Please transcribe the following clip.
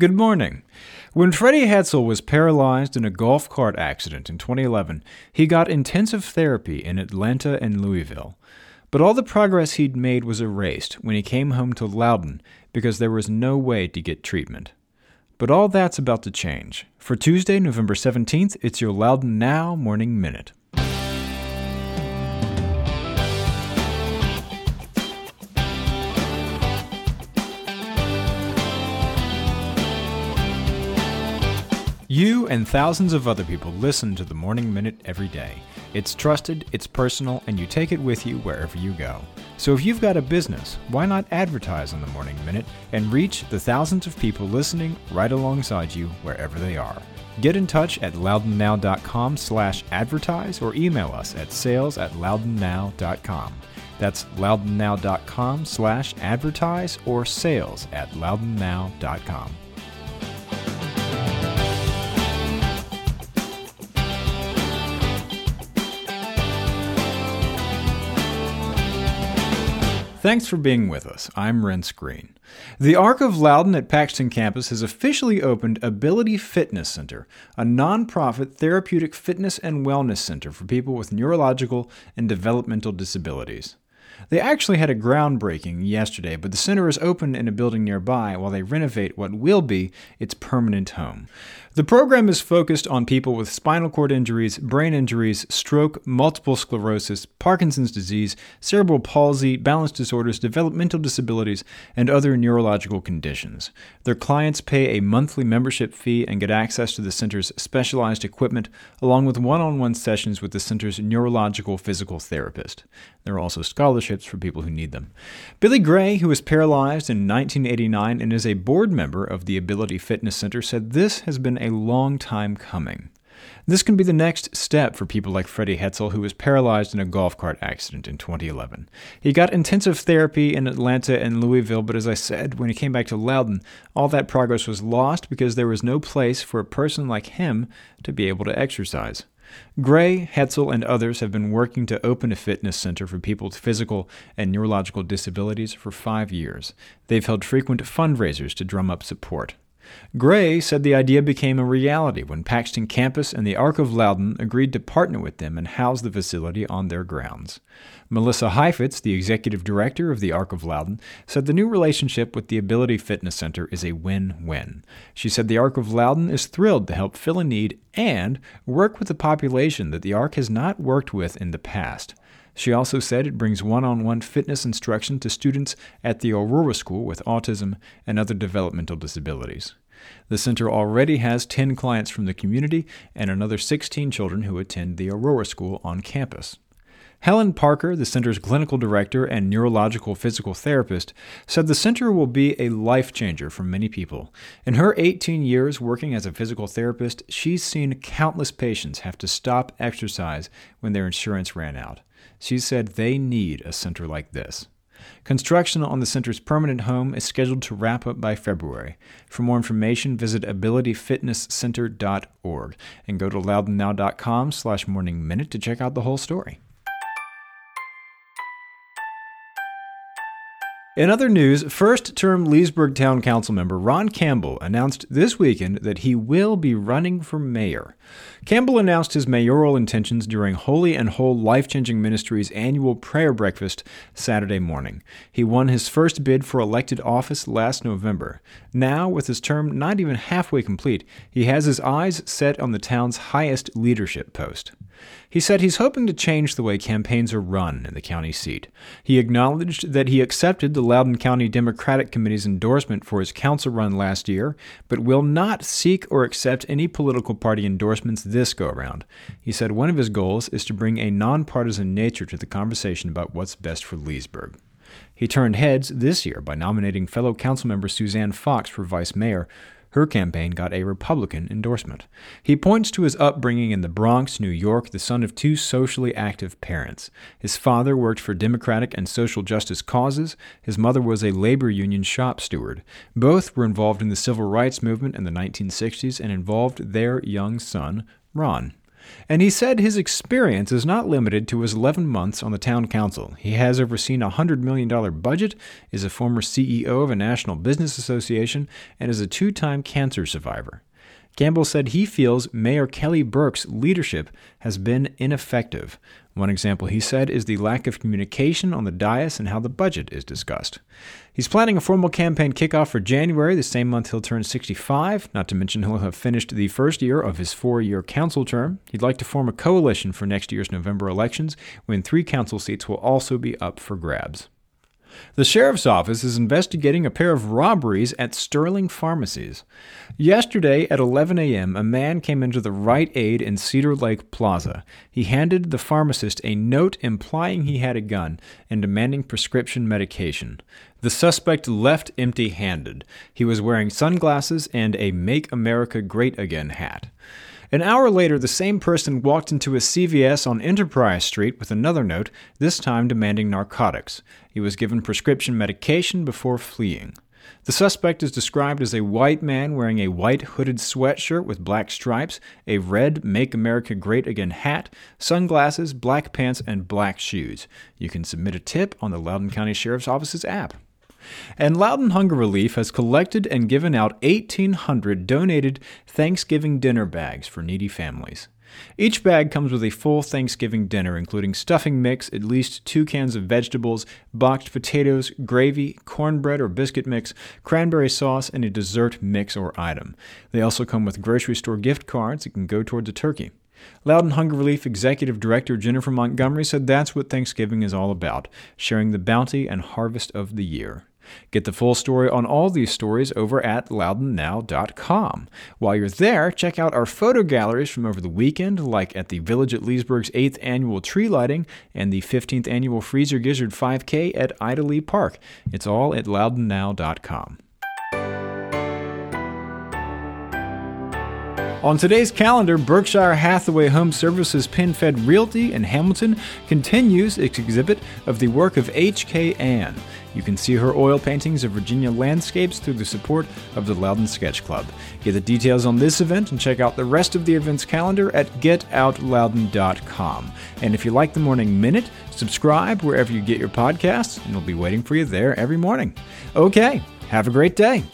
Good morning. When Freddie Hetzel was paralyzed in a golf cart accident in 2011, he got intensive therapy in Atlanta and Louisville. But all the progress he'd made was erased when he came home to Loudoun because there was no way to get treatment. But all that's about to change. For Tuesday, November 17th, it's your Loudoun Now Morning Minute. You and thousands of other people listen to the Morning Minute every day. It's trusted, it's personal, and you take it with you wherever you go. So if you've got a business, why not advertise on the Morning Minute and reach the thousands of people listening right alongside you wherever they are? Get in touch at loudounnow.com slash advertise or email us at sales at loudounnow.com. That's loudounnow.com slash advertise or sales at loudounnow.com. Thanks for being with us. I'm Renss Greene. The Arc of Loudoun at Paxton campus has officially opened Ability Fitness Center, a nonprofit therapeutic fitness and wellness center for people with neurological and developmental disabilities. They actually had a groundbreaking yesterday, but the center is open in a building nearby while they renovate what will be its permanent home. The program is focused on people with spinal cord injuries, brain injuries, stroke, multiple sclerosis, Parkinson's disease, cerebral palsy, balance disorders, developmental disabilities, and other neurological conditions. Their clients pay a monthly membership fee and get access to the center's specialized equipment, along with one on one sessions with the center's neurological physical therapist. There are also scholarships for people who need them. Billy Gray, who was paralyzed in 1989 and is a board member of the Ability Fitness Center, said this has been a long time coming. This can be the next step for people like Freddie Hetzel, who was paralyzed in a golf cart accident in 2011. He got intensive therapy in Atlanta and Louisville, but as I said, when he came back to Loudoun, all that progress was lost because there was no place for a person like him to be able to exercise. Gray, Hetzel, and others have been working to open a fitness center for people with physical and neurological disabilities for five years. They've held frequent fundraisers to drum up support. Gray said the idea became a reality when Paxton campus and the Arc of Loudoun agreed to partner with them and house the facility on their grounds. Melissa Heifetz, the executive director of the Arc of Loudoun, said the new relationship with the Ability Fitness Center is a win win. She said the Arc of Loudoun is thrilled to help fill a need and work with a population that the Arc has not worked with in the past. She also said it brings one on one fitness instruction to students at the Aurora School with autism and other developmental disabilities. The center already has 10 clients from the community and another 16 children who attend the Aurora School on campus. Helen Parker, the center's clinical director and neurological physical therapist, said the center will be a life changer for many people. In her 18 years working as a physical therapist, she's seen countless patients have to stop exercise when their insurance ran out. She said they need a center like this. Construction on the center's permanent home is scheduled to wrap up by February. For more information, visit abilityfitnesscenter.org and go to loudounnow.com slash morning minute to check out the whole story. In other news, first term Leesburg Town Council member Ron Campbell announced this weekend that he will be running for mayor. Campbell announced his mayoral intentions during Holy and Whole Life Changing Ministries annual prayer breakfast Saturday morning. He won his first bid for elected office last November. Now, with his term not even halfway complete, he has his eyes set on the town's highest leadership post. He said he's hoping to change the way campaigns are run in the county seat. He acknowledged that he accepted the Loudoun County Democratic Committee's endorsement for his council run last year, but will not seek or accept any political party endorsements this go around. He said one of his goals is to bring a nonpartisan nature to the conversation about what's best for Leesburg. He turned heads this year by nominating fellow councilmember Suzanne Fox for vice mayor, her campaign got a Republican endorsement. He points to his upbringing in the Bronx, New York, the son of two socially active parents. His father worked for democratic and social justice causes. His mother was a labor union shop steward. Both were involved in the civil rights movement in the 1960s and involved their young son, Ron. And he said his experience is not limited to his 11 months on the town council. He has overseen a $100 million budget, is a former CEO of a national business association, and is a two time cancer survivor. Campbell said he feels Mayor Kelly Burk's leadership has been ineffective. One example, he said, is the lack of communication on the dais and how the budget is discussed. He's planning a formal campaign kickoff for January, the same month he'll turn 65, not to mention he'll have finished the first year of his four year council term. He'd like to form a coalition for next year's November elections, when three council seats will also be up for grabs. The sheriff's office is investigating a pair of robberies at Sterling pharmacies. Yesterday at 11 a.m., a man came into the Rite Aid in Cedar Lake Plaza. He handed the pharmacist a note implying he had a gun and demanding prescription medication. The suspect left empty handed. He was wearing sunglasses and a Make America Great Again hat. An hour later, the same person walked into a CVS on Enterprise Street with another note, this time demanding narcotics. He was given prescription medication before fleeing. The suspect is described as a white man wearing a white hooded sweatshirt with black stripes, a red Make America Great Again hat, sunglasses, black pants, and black shoes. You can submit a tip on the Loudoun County Sheriff's Office's app. And Loudoun Hunger Relief has collected and given out 1,800 donated Thanksgiving dinner bags for needy families. Each bag comes with a full Thanksgiving dinner, including stuffing mix, at least two cans of vegetables, boxed potatoes, gravy, cornbread or biscuit mix, cranberry sauce, and a dessert mix or item. They also come with grocery store gift cards that can go towards a turkey. Loudoun Hunger Relief Executive Director Jennifer Montgomery said that's what Thanksgiving is all about sharing the bounty and harvest of the year. Get the full story on all these stories over at loudounnow.com. While you're there, check out our photo galleries from over the weekend, like at the Village at Leesburg's 8th annual tree lighting and the 15th annual Freezer Gizzard 5K at Ida Lee Park. It's all at loudounnow.com. On today's calendar, Berkshire Hathaway Home Services PenFed Realty in Hamilton continues its exhibit of the work of H.K. Ann. You can see her oil paintings of Virginia landscapes through the support of the Loudoun Sketch Club. Get the details on this event and check out the rest of the event's calendar at getoutloudoun.com. And if you like the Morning Minute, subscribe wherever you get your podcasts, and we'll be waiting for you there every morning. Okay, have a great day.